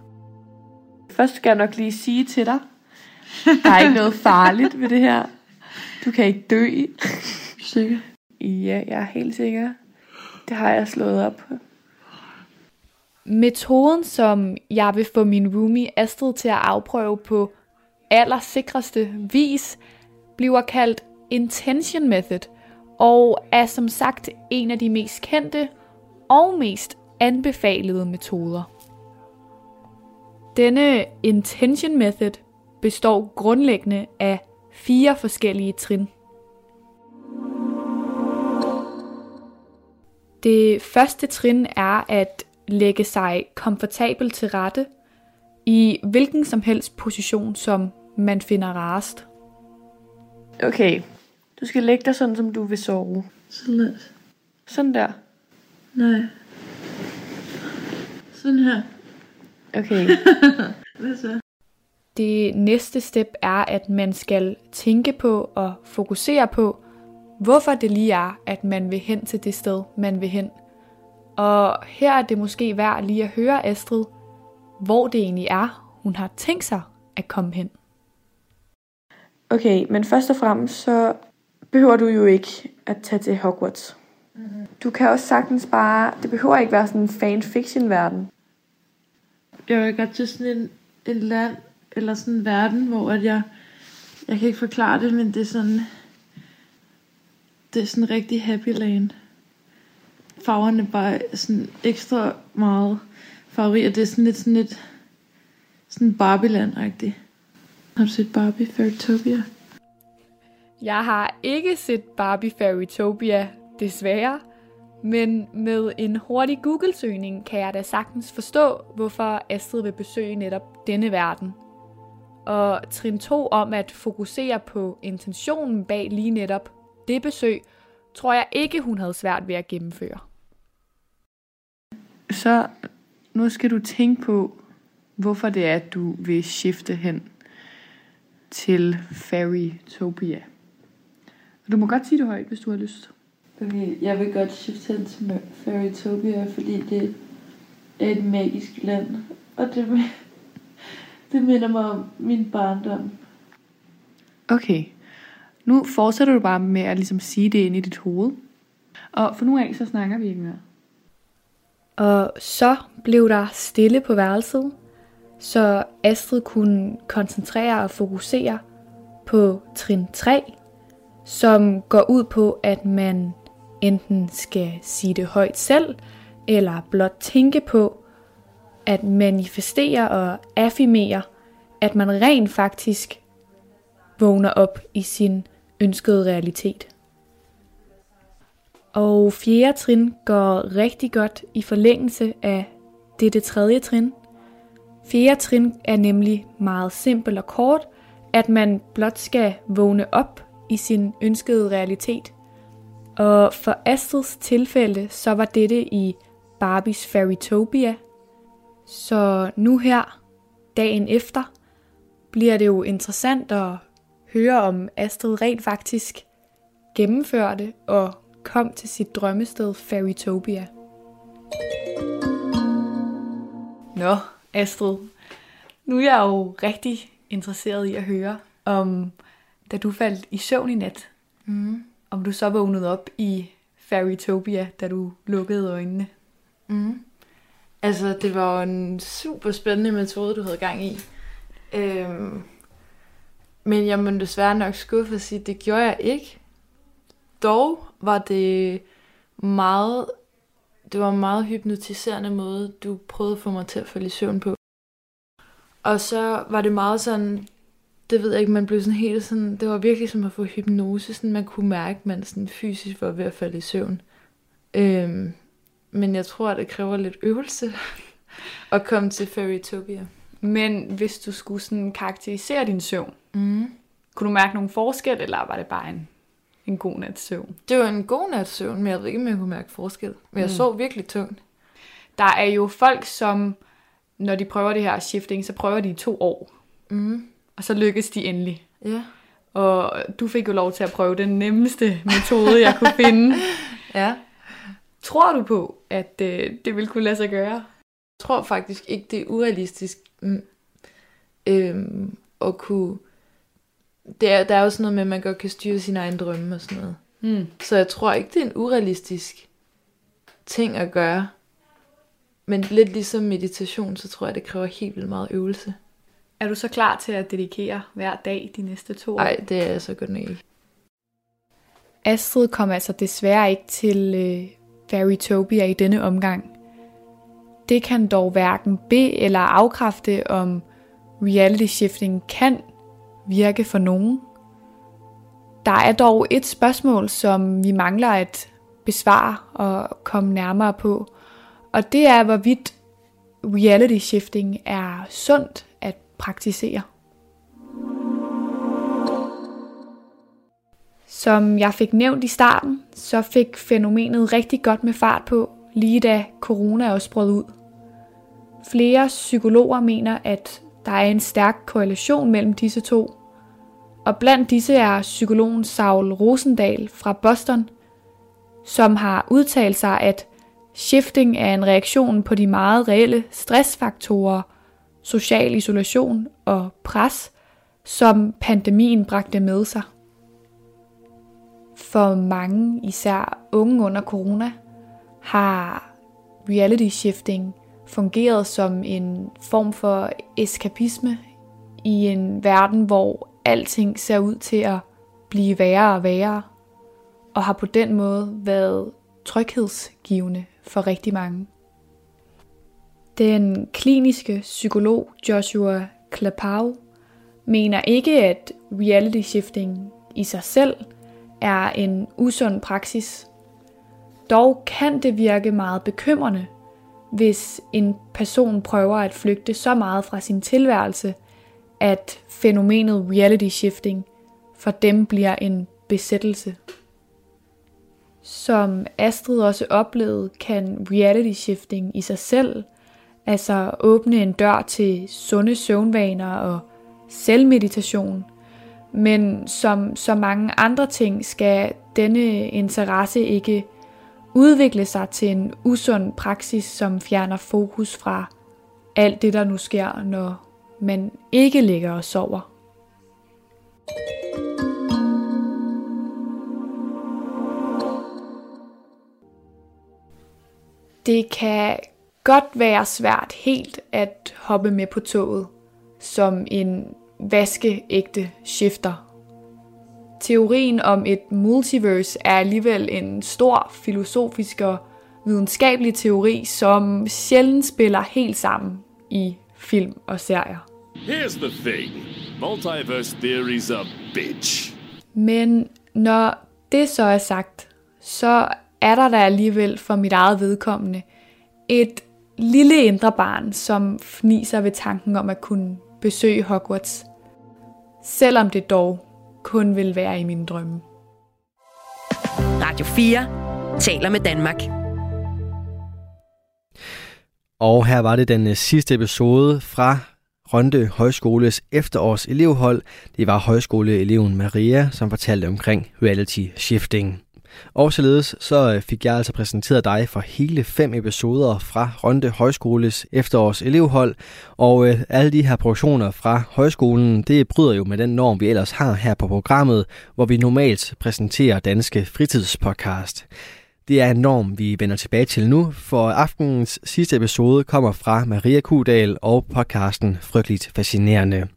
Først skal jeg nok lige sige til dig, der er ikke noget farligt ved det her. Du kan ikke dø. Sikker? Ja, jeg er helt sikker. Det har jeg slået op. Metoden, som jeg vil få min roomie Astrid til at afprøve på allersikreste vis, bliver kaldt Intention Method, og er som sagt en af de mest kendte og mest anbefalede metoder. Denne Intention Method består grundlæggende af fire forskellige trin. Det første trin er at lægge sig komfortabelt til rette i hvilken som helst position, som man finder rarest. Okay, du skal lægge dig sådan, som du vil sove. Sådan lidt. Sådan der. Nej. Sådan her. Okay. Hvad så? Det næste step er, at man skal tænke på og fokusere på, hvorfor det lige er, at man vil hen til det sted, man vil hen. Og her er det måske værd lige at høre Astrid, hvor det egentlig er, hun har tænkt sig at komme hen. Okay, men først og fremmest så behøver du jo ikke at tage til Hogwarts. Mm-hmm. Du kan også sagtens bare, det behøver ikke være sådan en fanfiction-verden. Jeg vil godt til sådan en, en land, eller sådan en verden, hvor at jeg, jeg kan ikke forklare det, men det er sådan, det er sådan en rigtig happy land. Farverne bare sådan ekstra meget farveri, og det er sådan lidt sådan lidt, sådan Barbie-land-agtigt. Har du set Barbie Fairytopia? Jeg har ikke set Barbie Fairytopia, desværre, men med en hurtig Google-søgning kan jeg da sagtens forstå, hvorfor Astrid vil besøge netop denne verden. Og trin 2 om at fokusere på intentionen bag lige netop det besøg, tror jeg ikke, hun havde svært ved at gennemføre. Så nu skal du tænke på, hvorfor det er, at du vil skifte hen til Fairytopia. Og du må godt sige det højt, hvis du har lyst. Okay, jeg vil godt skifte hen til Fairytopia, fordi det er et magisk land. Og det, det minder mig om min barndom. Okay. Nu fortsætter du bare med at ligesom sige det ind i dit hoved. Og for nu af, så snakker vi ikke mere. Og så blev der stille på værelset, så Astrid kunne koncentrere og fokusere på trin 3, som går ud på, at man enten skal sige det højt selv, eller blot tænke på at manifestere og affirmere, at man rent faktisk vågner op i sin ønskede realitet. Og fjerde trin går rigtig godt i forlængelse af dette tredje trin. Fjerde trin er nemlig meget simpel og kort, at man blot skal vågne op i sin ønskede realitet. Og for Astrids tilfælde, så var dette i Barbies Fairytopia. Så nu her, dagen efter, bliver det jo interessant at høre om Astrid rent faktisk gennemførte og kom til sit drømmested Fairytopia. Nå, Astrid, nu er jeg jo rigtig interesseret i at høre om, da du faldt i søvn i nat, Mm. om du så vågnede op i Fairytopia, da du lukkede øjnene. Mm. Altså, det var jo en super spændende metode, du havde gang i. Øhm, men jeg må desværre nok skuffe at sige, at det gjorde jeg ikke. Dog var det meget det var en meget hypnotiserende måde, du prøvede at få mig til at falde i søvn på. Og så var det meget sådan, det ved jeg ikke, man blev sådan helt sådan, det var virkelig som at få hypnose, sådan man kunne mærke, at man sådan fysisk var ved at falde i søvn. Øhm, men jeg tror, at det kræver lidt øvelse at komme til Fairytopia. Men hvis du skulle sådan karakterisere din søvn, mm. kunne du mærke nogle forskel, eller var det bare en, en god nats søvn? Det var en god nats søvn, men jeg ved ikke, om jeg kunne mærke forskel. Men jeg mm. sov virkelig tungt. Der er jo folk, som når de prøver det her shifting, så prøver de i to år. Mm. Og så lykkes de endelig. Ja. Og du fik jo lov til at prøve den nemmeste metode, jeg kunne finde. ja. Tror du på, at øh, det vil kunne lade sig gøre? Jeg tror faktisk ikke, det er urealistisk mm, øhm, at kunne... Det er, der er jo sådan noget med, at man godt kan styre sine egne drømme og sådan noget. Mm. Så jeg tror ikke, det er en urealistisk ting at gøre. Men lidt ligesom meditation, så tror jeg, det kræver helt vildt meget øvelse. Er du så klar til at dedikere hver dag de næste to år? Nej, det er jeg så godt nok ikke. Astrid kom altså desværre ikke til øh, Fairytopia i denne omgang. Det kan dog hverken be- eller afkræfte, om reality shifting kan virke for nogen. Der er dog et spørgsmål, som vi mangler at besvare og komme nærmere på, og det er, hvorvidt reality shifting er sundt at praktisere. Som jeg fik nævnt i starten, så fik fænomenet rigtig godt med fart på, lige da corona også brød ud. Flere psykologer mener, at der er en stærk korrelation mellem disse to. Og blandt disse er psykologen Saul Rosendal fra Boston, som har udtalt sig, at shifting er en reaktion på de meget reelle stressfaktorer, social isolation og pres, som pandemien bragte med sig. For mange, især unge under corona, har reality shifting fungeret som en form for eskapisme i en verden, hvor alting ser ud til at blive værre og værre, og har på den måde været tryghedsgivende for rigtig mange. Den kliniske psykolog Joshua Klapau mener ikke, at reality shifting i sig selv er en usund praksis. Dog kan det virke meget bekymrende, hvis en person prøver at flygte så meget fra sin tilværelse, at fænomenet reality shifting for dem bliver en besættelse. Som Astrid også oplevede, kan reality shifting i sig selv altså åbne en dør til sunde søvnvaner og selvmeditation. Men som så mange andre ting skal denne interesse ikke udvikle sig til en usund praksis, som fjerner fokus fra alt det, der nu sker, når man ikke ligger og sover. Det kan godt være svært helt at hoppe med på toget som en vaskeægte shifter. Teorien om et multiverse er alligevel en stor filosofisk og videnskabelig teori, som sjældent spiller helt sammen i film og serier. Here's the thing. Multiverse theory's a bitch. Men når det så er sagt, så er der da alligevel for mit eget vedkommende et lille indre barn, som fniser ved tanken om at kunne besøge Hogwarts. Selvom det dog kun vil være i min drømme. Radio 4 taler med Danmark. Og her var det den øh, sidste episode fra Rønde Højskoles efterårs elevhold. Det var højskoleeleven Maria, som fortalte omkring reality shifting. Og således så øh, fik jeg altså præsenteret dig for hele fem episoder fra Rønde Højskoles efterårs elevhold. Og øh, alle de her produktioner fra højskolen, det bryder jo med den norm, vi ellers har her på programmet, hvor vi normalt præsenterer danske fritidspodcast. Det er en norm, vi vender tilbage til nu, for aftenens sidste episode kommer fra Maria Kudal og podcasten Frygteligt Fascinerende.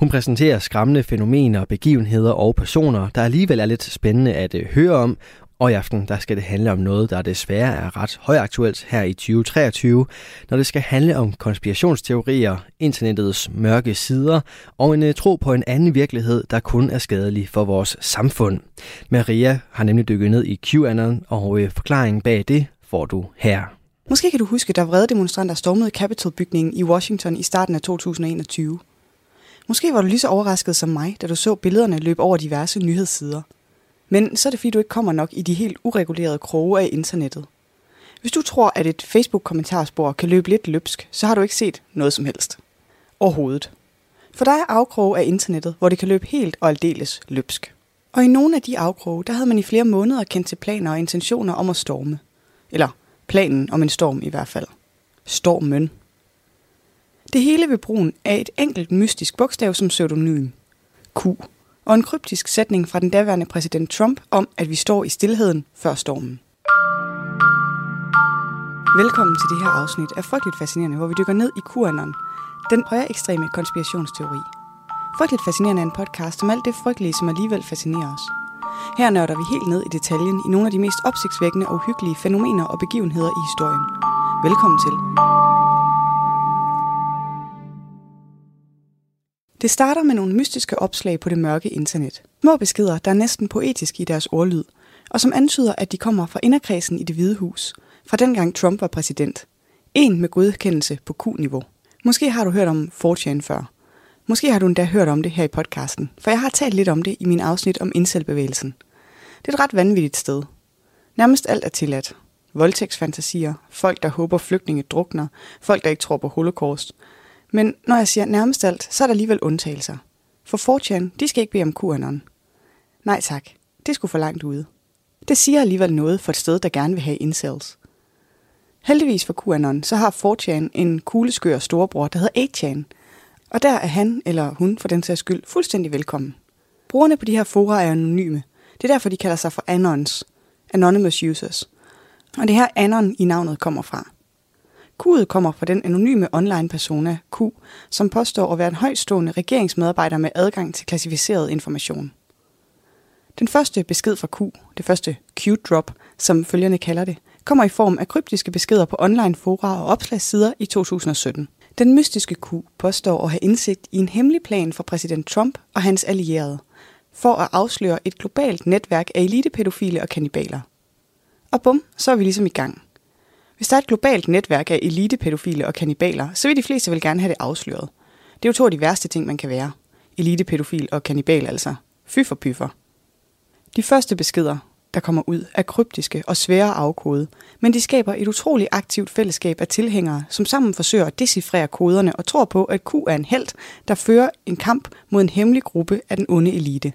Hun præsenterer skræmmende fænomener, begivenheder og personer, der alligevel er lidt spændende at øh, høre om, Og i aften der skal det handle om noget, der desværre er ret højaktuelt her i 2023, når det skal handle om konspirationsteorier, internettets mørke sider og en øh, tro på en anden virkelighed, der kun er skadelig for vores samfund. Maria har nemlig dykket ned i QAnon, og øh, forklaringen bag det får du her. Måske kan du huske, da vrede demonstranter stormede Capitol-bygningen i Washington i starten af 2021. Måske var du lige så overrasket som mig, da du så billederne løbe over diverse nyhedssider. Men så er det fordi, du ikke kommer nok i de helt uregulerede kroge af internettet. Hvis du tror, at et Facebook-kommentarspor kan løbe lidt løbsk, så har du ikke set noget som helst. Overhovedet. For der er afkroge af internettet, hvor det kan løbe helt og aldeles løbsk. Og i nogle af de afkroge, der havde man i flere måneder kendt til planer og intentioner om at storme. Eller planen om en storm i hvert fald. Stormen. Det hele ved brugen af et enkelt mystisk bogstav som pseudonym. Q. Og en kryptisk sætning fra den daværende præsident Trump om, at vi står i stillheden før stormen. Velkommen til det her afsnit af Frygteligt Fascinerende, hvor vi dykker ned i QAnon, den højere ekstreme konspirationsteori. Frygteligt Fascinerende er en podcast om alt det frygtelige, som alligevel fascinerer os. Her nørder vi helt ned i detaljen i nogle af de mest opsigtsvækkende og uhyggelige fænomener og begivenheder i historien. Velkommen til. Det starter med nogle mystiske opslag på det mørke internet. Små beskeder, der er næsten poetiske i deres ordlyd, og som antyder, at de kommer fra inderkredsen i det hvide hus, fra dengang Trump var præsident. En med godkendelse på Q-niveau. Måske har du hørt om 4 før. Måske har du endda hørt om det her i podcasten, for jeg har talt lidt om det i min afsnit om indselbevægelsen. Det er et ret vanvittigt sted. Nærmest alt er tilladt. Voldtægtsfantasier, folk der håber flygtninge drukner, folk der ikke tror på holocaust. Men når jeg siger nærmest alt, så er der alligevel undtagelser. For 4chan, de skal ikke bede om QAnon. Nej tak, det skulle for langt ude. Det siger alligevel noget for et sted, der gerne vil have incels. Heldigvis for QAnon, så har 4 en kugleskør storebror, der hedder 8chan. Og der er han, eller hun for den sags skyld, fuldstændig velkommen. Brugerne på de her fora er anonyme. Det er derfor, de kalder sig for Anons. Anonymous Users. Og det her Anon i navnet kommer fra. Q'et kommer fra den anonyme online persona Q, som påstår at være en højstående regeringsmedarbejder med adgang til klassificeret information. Den første besked fra Q, det første Q-drop, som følgerne kalder det, kommer i form af kryptiske beskeder på online fora og opslagssider i 2017. Den mystiske Q påstår at have indsigt i en hemmelig plan for præsident Trump og hans allierede, for at afsløre et globalt netværk af elitepædofile og kannibaler. Og bum, så er vi ligesom i gang. Hvis der er et globalt netværk af elitepædofile og kannibaler, så vil de fleste vel gerne have det afsløret. Det er jo to af de værste ting, man kan være. Elitepædofil og kannibal altså. Fy for pyffer. De første beskeder, der kommer ud, er kryptiske og svære at afkode, men de skaber et utroligt aktivt fællesskab af tilhængere, som sammen forsøger at decifrere koderne og tror på, at Q er en held, der fører en kamp mod en hemmelig gruppe af den onde elite.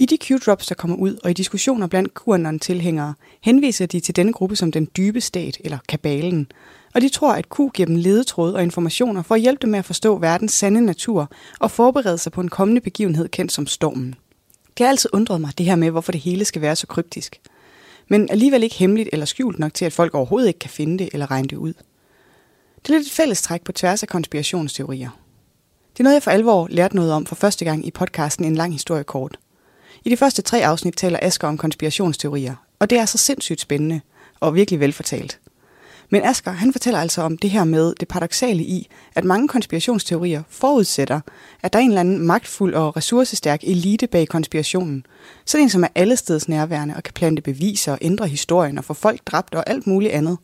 I de Q-drops, der kommer ud, og i diskussioner blandt QAnon-tilhængere, henviser de til denne gruppe som den dybe stat, eller kabalen, og de tror, at Q giver dem ledetråd og informationer for at hjælpe dem med at forstå verdens sande natur og forberede sig på en kommende begivenhed kendt som stormen. Det har altid undret mig, det her med, hvorfor det hele skal være så kryptisk. Men alligevel ikke hemmeligt eller skjult nok til, at folk overhovedet ikke kan finde det eller regne det ud. Det er lidt et fællestræk på tværs af konspirationsteorier. Det er noget, jeg for alvor lærte noget om for første gang i podcasten En lang historie kort. I de første tre afsnit taler Asger om konspirationsteorier, og det er så sindssygt spændende og virkelig velfortalt. Men Asger, han fortæller altså om det her med det paradoxale i, at mange konspirationsteorier forudsætter, at der er en eller anden magtfuld og ressourcestærk elite bag konspirationen. Sådan en, som er allesteds nærværende og kan plante beviser og ændre historien og få folk dræbt og alt muligt andet.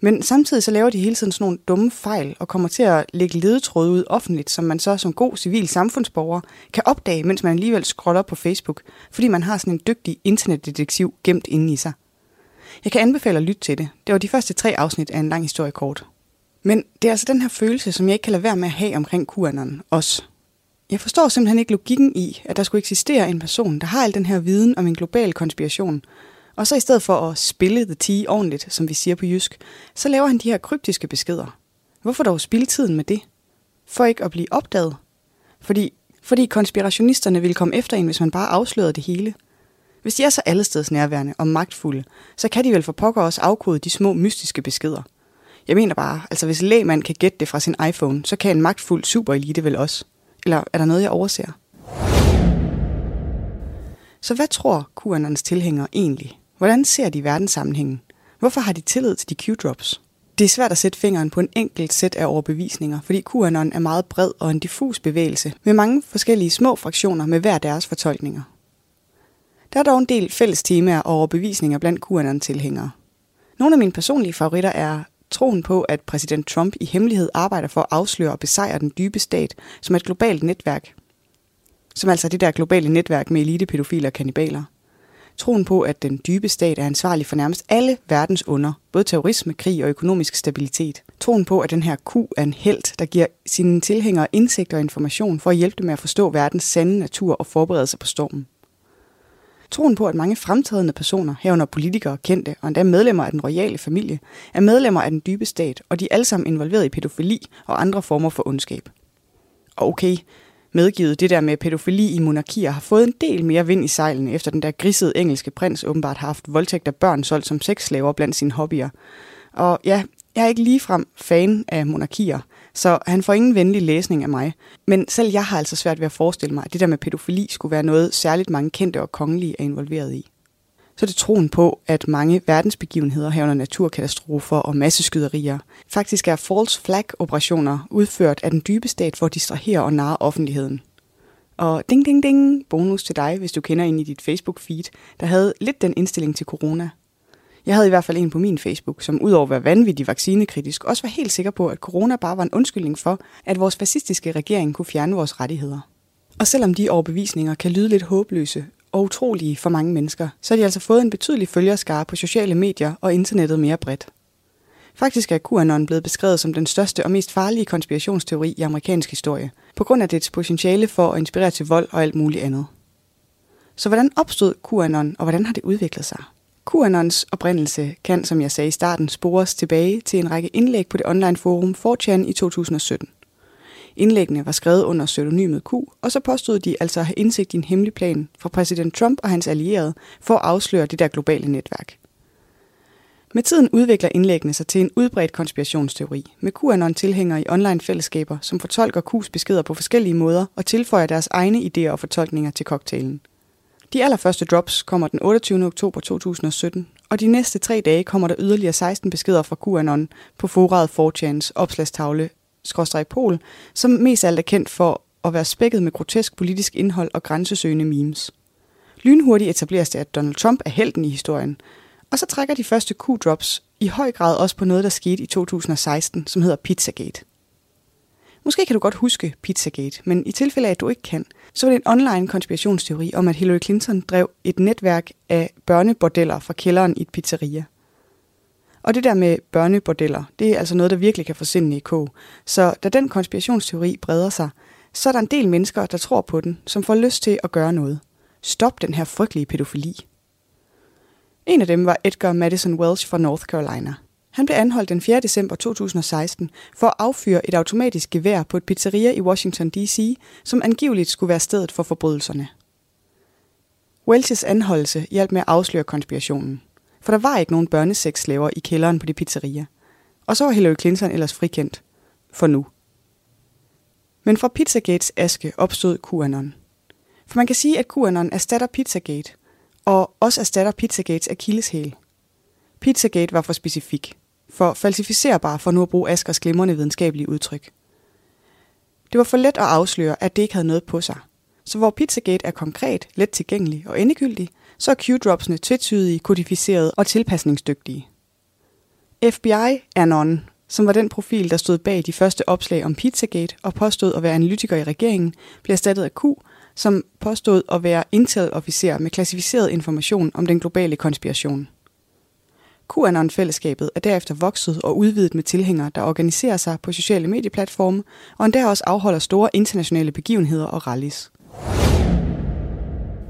Men samtidig så laver de hele tiden sådan nogle dumme fejl og kommer til at lægge ledetråde ud offentligt, som man så som god civil samfundsborger kan opdage, mens man alligevel scroller på Facebook, fordi man har sådan en dygtig internetdetektiv gemt inde i sig. Jeg kan anbefale at lytte til det. Det var de første tre afsnit af en lang historie kort. Men det er altså den her følelse, som jeg ikke kan lade være med at have omkring QAnon også. Jeg forstår simpelthen ikke logikken i, at der skulle eksistere en person, der har al den her viden om en global konspiration, og så i stedet for at spille the tea ordentligt, som vi siger på jysk, så laver han de her kryptiske beskeder. Hvorfor dog spille tiden med det? For ikke at blive opdaget? Fordi, fordi konspirationisterne ville komme efter en, hvis man bare afslørede det hele – hvis de er så allesteds nærværende og magtfulde, så kan de vel for pokker også afkode de små mystiske beskeder. Jeg mener bare, altså hvis lægmand kan gætte det fra sin iPhone, så kan en magtfuld superelite vel også. Eller er der noget, jeg overser? Så hvad tror QAnons tilhængere egentlig? Hvordan ser de verdenssammenhængen? Hvorfor har de tillid til de Q-drops? Det er svært at sætte fingeren på en enkelt sæt af overbevisninger, fordi QAnon er meget bred og en diffus bevægelse med mange forskellige små fraktioner med hver deres fortolkninger. Der er dog en del fælles temaer og overbevisninger blandt QAnon-tilhængere. Nogle af mine personlige favoritter er troen på, at præsident Trump i hemmelighed arbejder for at afsløre og besejre den dybe stat som et globalt netværk. Som altså det der globale netværk med elitepædofiler og kannibaler. Troen på, at den dybe stat er ansvarlig for nærmest alle verdens under, både terrorisme, krig og økonomisk stabilitet. Troen på, at den her Q er en held, der giver sine tilhængere indsigt og information for at hjælpe dem med at forstå verdens sande natur og forberede sig på stormen. Troen på, at mange fremtrædende personer, herunder politikere, kendte og endda medlemmer af den royale familie, er medlemmer af den dybe stat, og de er alle sammen involveret i pædofili og andre former for ondskab. Og okay, medgivet det der med pædofili i monarkier har fået en del mere vind i sejlene, efter den der grisede engelske prins åbenbart har haft voldtægt af børn solgt som sexslaver blandt sine hobbyer. Og ja, jeg er ikke ligefrem fan af monarkier, så han får ingen venlig læsning af mig. Men selv jeg har altså svært ved at forestille mig, at det der med pædofili skulle være noget særligt mange kendte og kongelige er involveret i. Så er det troen på, at mange verdensbegivenheder herunder naturkatastrofer og masseskyderier faktisk er false flag operationer udført af den dybe stat for at distrahere og narre offentligheden. Og ding ding ding, bonus til dig, hvis du kender en i dit Facebook-feed, der havde lidt den indstilling til corona. Jeg havde i hvert fald en på min Facebook, som udover at være vanvittig vaccinekritisk, også var helt sikker på, at corona bare var en undskyldning for, at vores fascistiske regering kunne fjerne vores rettigheder. Og selvom de overbevisninger kan lyde lidt håbløse og utrolige for mange mennesker, så har de altså fået en betydelig følgerskare på sociale medier og internettet mere bredt. Faktisk er QAnon blevet beskrevet som den største og mest farlige konspirationsteori i amerikansk historie, på grund af dets potentiale for at inspirere til vold og alt muligt andet. Så hvordan opstod QAnon, og hvordan har det udviklet sig? QAnons oprindelse kan, som jeg sagde i starten, spores tilbage til en række indlæg på det online forum 4chan i 2017. Indlæggene var skrevet under pseudonymet Q, og så påstod de altså at have indsigt i en hemmelig plan fra præsident Trump og hans allierede for at afsløre det der globale netværk. Med tiden udvikler indlæggene sig til en udbredt konspirationsteori, med QAnon-tilhængere i online-fællesskaber, som fortolker Q's beskeder på forskellige måder og tilføjer deres egne idéer og fortolkninger til cocktailen. De allerførste drops kommer den 28. oktober 2017, og de næste tre dage kommer der yderligere 16 beskeder fra QAnon på foraret 4chans opslagstavle pol, som mest alt er kendt for at være spækket med grotesk politisk indhold og grænsesøgende memes. Lynhurtigt etableres det, at Donald Trump er helten i historien, og så trækker de første Q-drops i høj grad også på noget, der skete i 2016, som hedder Pizzagate. Måske kan du godt huske Pizzagate, men i tilfælde af, at du ikke kan, så var det en online konspirationsteori om, at Hillary Clinton drev et netværk af børnebordeller fra kælderen i et pizzeria. Og det der med børnebordeller, det er altså noget, der virkelig kan få sindene i kog. Så da den konspirationsteori breder sig, så er der en del mennesker, der tror på den, som får lyst til at gøre noget. Stop den her frygtelige pædofili. En af dem var Edgar Madison Welsh fra North Carolina. Han blev anholdt den 4. december 2016 for at affyre et automatisk gevær på et pizzeria i Washington D.C., som angiveligt skulle være stedet for forbrydelserne. Welches anholdelse hjalp med at afsløre konspirationen, for der var ikke nogen børnesexslaver i kælderen på det pizzeria. Og så var Hillary Clinton ellers frikendt. For nu. Men fra Pizzagates aske opstod QAnon. For man kan sige, at QAnon erstatter Pizzagate, og også erstatter Pizzagates akilleshæl. Pizzagate var for specifik for falsificerbar for nu at bruge Askers glimrende videnskabelige udtryk. Det var for let at afsløre, at det ikke havde noget på sig. Så hvor Pizzagate er konkret, let tilgængelig og endegyldig, så er Q-dropsene tvetydige, kodificerede og tilpasningsdygtige. FBI Anon, som var den profil, der stod bag de første opslag om Pizzagate og påstod at være analytiker i regeringen, blev erstattet af Q, som påstod at være Intel-officer med klassificeret information om den globale konspiration. QAnon-fællesskabet er derefter vokset og udvidet med tilhængere, der organiserer sig på sociale medieplatforme, og endda også afholder store internationale begivenheder og rallies.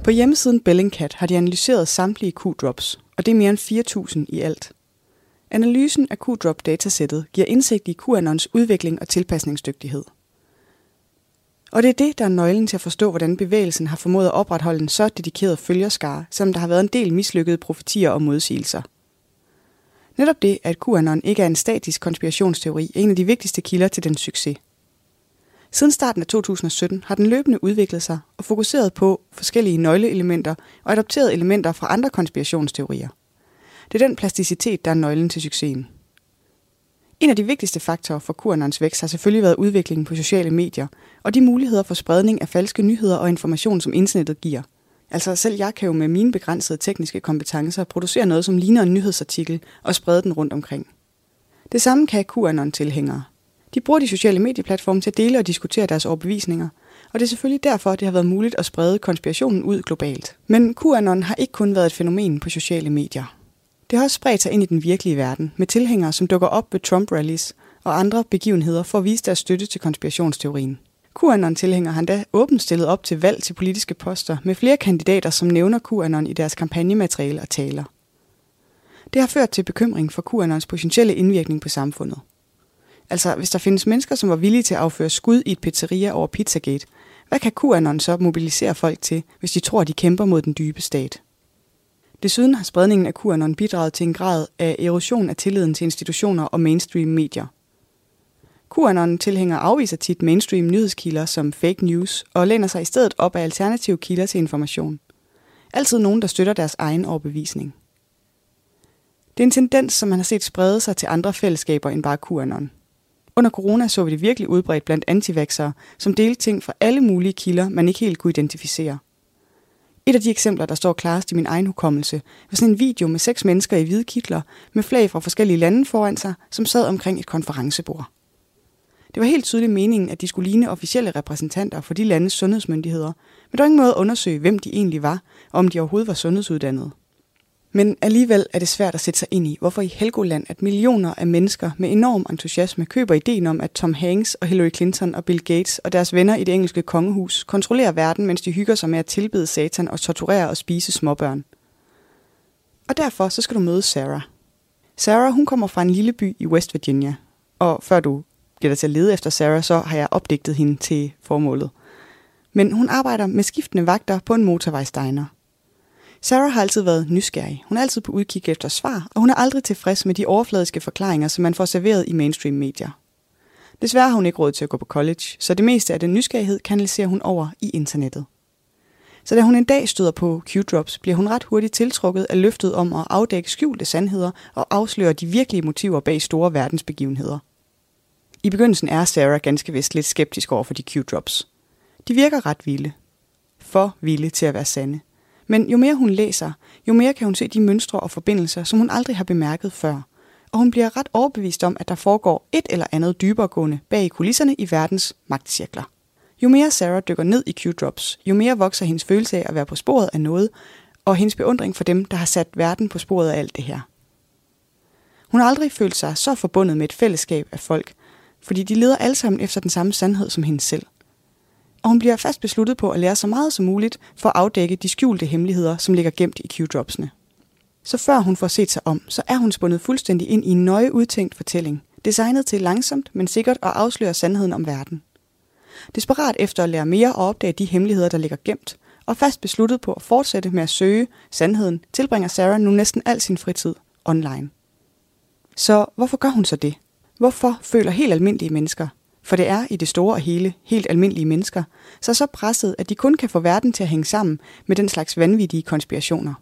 På hjemmesiden Bellingcat har de analyseret samtlige Q-drops, og det er mere end 4.000 i alt. Analysen af Q-drop-datasættet giver indsigt i QAnons udvikling og tilpasningsdygtighed. Og det er det, der er nøglen til at forstå, hvordan bevægelsen har formået at opretholde en så dedikeret følgerskare, som der har været en del mislykkede profetier og modsigelser – Netop det, at QAnon ikke er en statisk konspirationsteori, er en af de vigtigste kilder til den succes. Siden starten af 2017 har den løbende udviklet sig og fokuseret på forskellige nøgleelementer og adopteret elementer fra andre konspirationsteorier. Det er den plasticitet, der er nøglen til succesen. En af de vigtigste faktorer for QAnons vækst har selvfølgelig været udviklingen på sociale medier og de muligheder for spredning af falske nyheder og information, som internettet giver. Altså selv jeg kan jo med mine begrænsede tekniske kompetencer producere noget, som ligner en nyhedsartikel og sprede den rundt omkring. Det samme kan QAnon-tilhængere. De bruger de sociale medieplatforme til at dele og diskutere deres overbevisninger, og det er selvfølgelig derfor, det har været muligt at sprede konspirationen ud globalt. Men QAnon har ikke kun været et fænomen på sociale medier. Det har også spredt sig ind i den virkelige verden, med tilhængere, som dukker op ved Trump-rallies og andre begivenheder for at vise deres støtte til konspirationsteorien. QAnon-tilhængere har endda åbent stillet op til valg til politiske poster med flere kandidater, som nævner QAnon i deres kampagnemateriale og taler. Det har ført til bekymring for QAnons potentielle indvirkning på samfundet. Altså, hvis der findes mennesker, som var villige til at afføre skud i et pizzeria over Pizzagate, hvad kan QAnon så mobilisere folk til, hvis de tror, de kæmper mod den dybe stat? Desuden har spredningen af QAnon bidraget til en grad af erosion af tilliden til institutioner og mainstream medier. QAnon-tilhængere afviser tit mainstream nyhedskilder som fake news og læner sig i stedet op af alternative kilder til information. Altid nogen, der støtter deres egen overbevisning. Det er en tendens, som man har set sprede sig til andre fællesskaber end bare QAnon. Under corona så vi det virkelig udbredt blandt antivaxere, som delte ting fra alle mulige kilder, man ikke helt kunne identificere. Et af de eksempler, der står klarest i min egen hukommelse, var sådan en video med seks mennesker i hvide kitler med flag fra forskellige lande foran sig, som sad omkring et konferencebord. Det var helt tydeligt meningen, at de skulle ligne officielle repræsentanter for de landes sundhedsmyndigheder, men der var ingen måde at undersøge, hvem de egentlig var, og om de overhovedet var sundhedsuddannede. Men alligevel er det svært at sætte sig ind i, hvorfor i Helgoland, at millioner af mennesker med enorm entusiasme køber ideen om, at Tom Hanks og Hillary Clinton og Bill Gates og deres venner i det engelske kongehus kontrollerer verden, mens de hygger sig med at tilbede satan og torturere og spise småbørn. Og derfor så skal du møde Sarah. Sarah hun kommer fra en lille by i West Virginia, og før du bliver dig til at lede efter Sarah, så har jeg opdigtet hende til formålet. Men hun arbejder med skiftende vagter på en motorvejsdiner. Sarah har altid været nysgerrig. Hun er altid på udkig efter svar, og hun er aldrig tilfreds med de overfladiske forklaringer, som man får serveret i mainstream medier. Desværre har hun ikke råd til at gå på college, så det meste af den nysgerrighed kanaliserer hun over i internettet. Så da hun en dag støder på Q-drops, bliver hun ret hurtigt tiltrukket af løftet om at afdække skjulte sandheder og afsløre de virkelige motiver bag store verdensbegivenheder. I begyndelsen er Sarah ganske vist lidt skeptisk over for de Q-drops. De virker ret vilde. For vilde til at være sande. Men jo mere hun læser, jo mere kan hun se de mønstre og forbindelser, som hun aldrig har bemærket før. Og hun bliver ret overbevist om, at der foregår et eller andet dyberegående bag i kulisserne i verdens magtcirkler. Jo mere Sarah dykker ned i Q-drops, jo mere vokser hendes følelse af at være på sporet af noget, og hendes beundring for dem, der har sat verden på sporet af alt det her. Hun har aldrig følt sig så forbundet med et fællesskab af folk, fordi de leder alle sammen efter den samme sandhed som hende selv. Og hun bliver fast besluttet på at lære så meget som muligt for at afdække de skjulte hemmeligheder, som ligger gemt i Q-dropsene. Så før hun får set sig om, så er hun spundet fuldstændig ind i en nøje udtænkt fortælling, designet til langsomt, men sikkert at afsløre sandheden om verden. Desperat efter at lære mere og opdage de hemmeligheder, der ligger gemt, og fast besluttet på at fortsætte med at søge sandheden, tilbringer Sarah nu næsten al sin fritid online. Så hvorfor gør hun så det? Hvorfor føler helt almindelige mennesker, for det er i det store og hele helt almindelige mennesker, så så presset, at de kun kan få verden til at hænge sammen med den slags vanvittige konspirationer?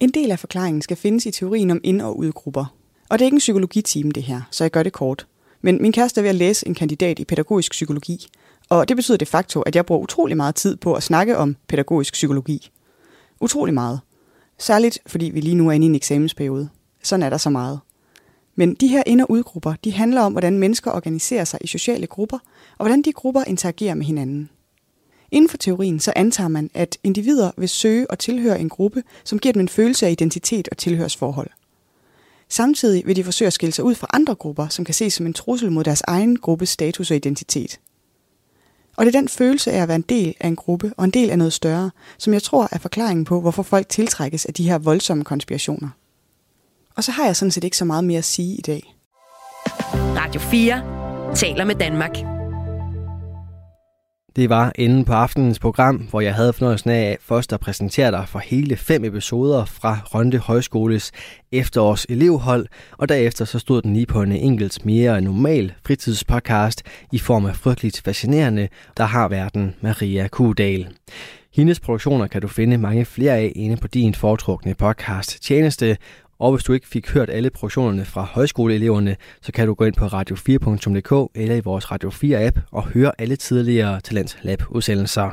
En del af forklaringen skal findes i teorien om ind- og udgrupper. Og det er ikke en psykologitime det her, så jeg gør det kort. Men min kæreste er ved at læse en kandidat i pædagogisk psykologi, og det betyder de facto, at jeg bruger utrolig meget tid på at snakke om pædagogisk psykologi. Utrolig meget. Særligt fordi vi lige nu er inde i en eksamensperiode. Sådan er der så meget. Men de her ind- og udgrupper, de handler om, hvordan mennesker organiserer sig i sociale grupper, og hvordan de grupper interagerer med hinanden. Inden for teorien så antager man, at individer vil søge og tilhøre en gruppe, som giver dem en følelse af identitet og tilhørsforhold. Samtidig vil de forsøge at skille sig ud fra andre grupper, som kan ses som en trussel mod deres egen gruppes status og identitet. Og det er den følelse af at være en del af en gruppe og en del af noget større, som jeg tror er forklaringen på, hvorfor folk tiltrækkes af de her voldsomme konspirationer. Og så har jeg sådan set ikke så meget mere at sige i dag. Radio 4 taler med Danmark. Det var enden på aftenens program, hvor jeg havde fornøjelsen af først at præsentere dig for hele fem episoder fra Rønde Højskoles efterårs elevhold, og derefter så stod den lige på en enkelt mere normal fritidspodcast i form af frygteligt fascinerende, der har verden Maria Kudal. Hendes produktioner kan du finde mange flere af inde på din foretrukne podcast tjeneste, og hvis du ikke fik hørt alle produktionerne fra højskoleeleverne, så kan du gå ind på radio4.dk eller i vores Radio 4-app og høre alle tidligere Talents Lab-udsendelser.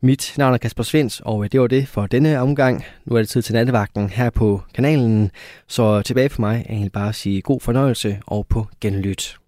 Mit navn er Kasper Svens, og øh, det var det for denne omgang. Nu er det tid til nattevagten her på kanalen, så tilbage for mig er egentlig bare at sige god fornøjelse og på genlyt.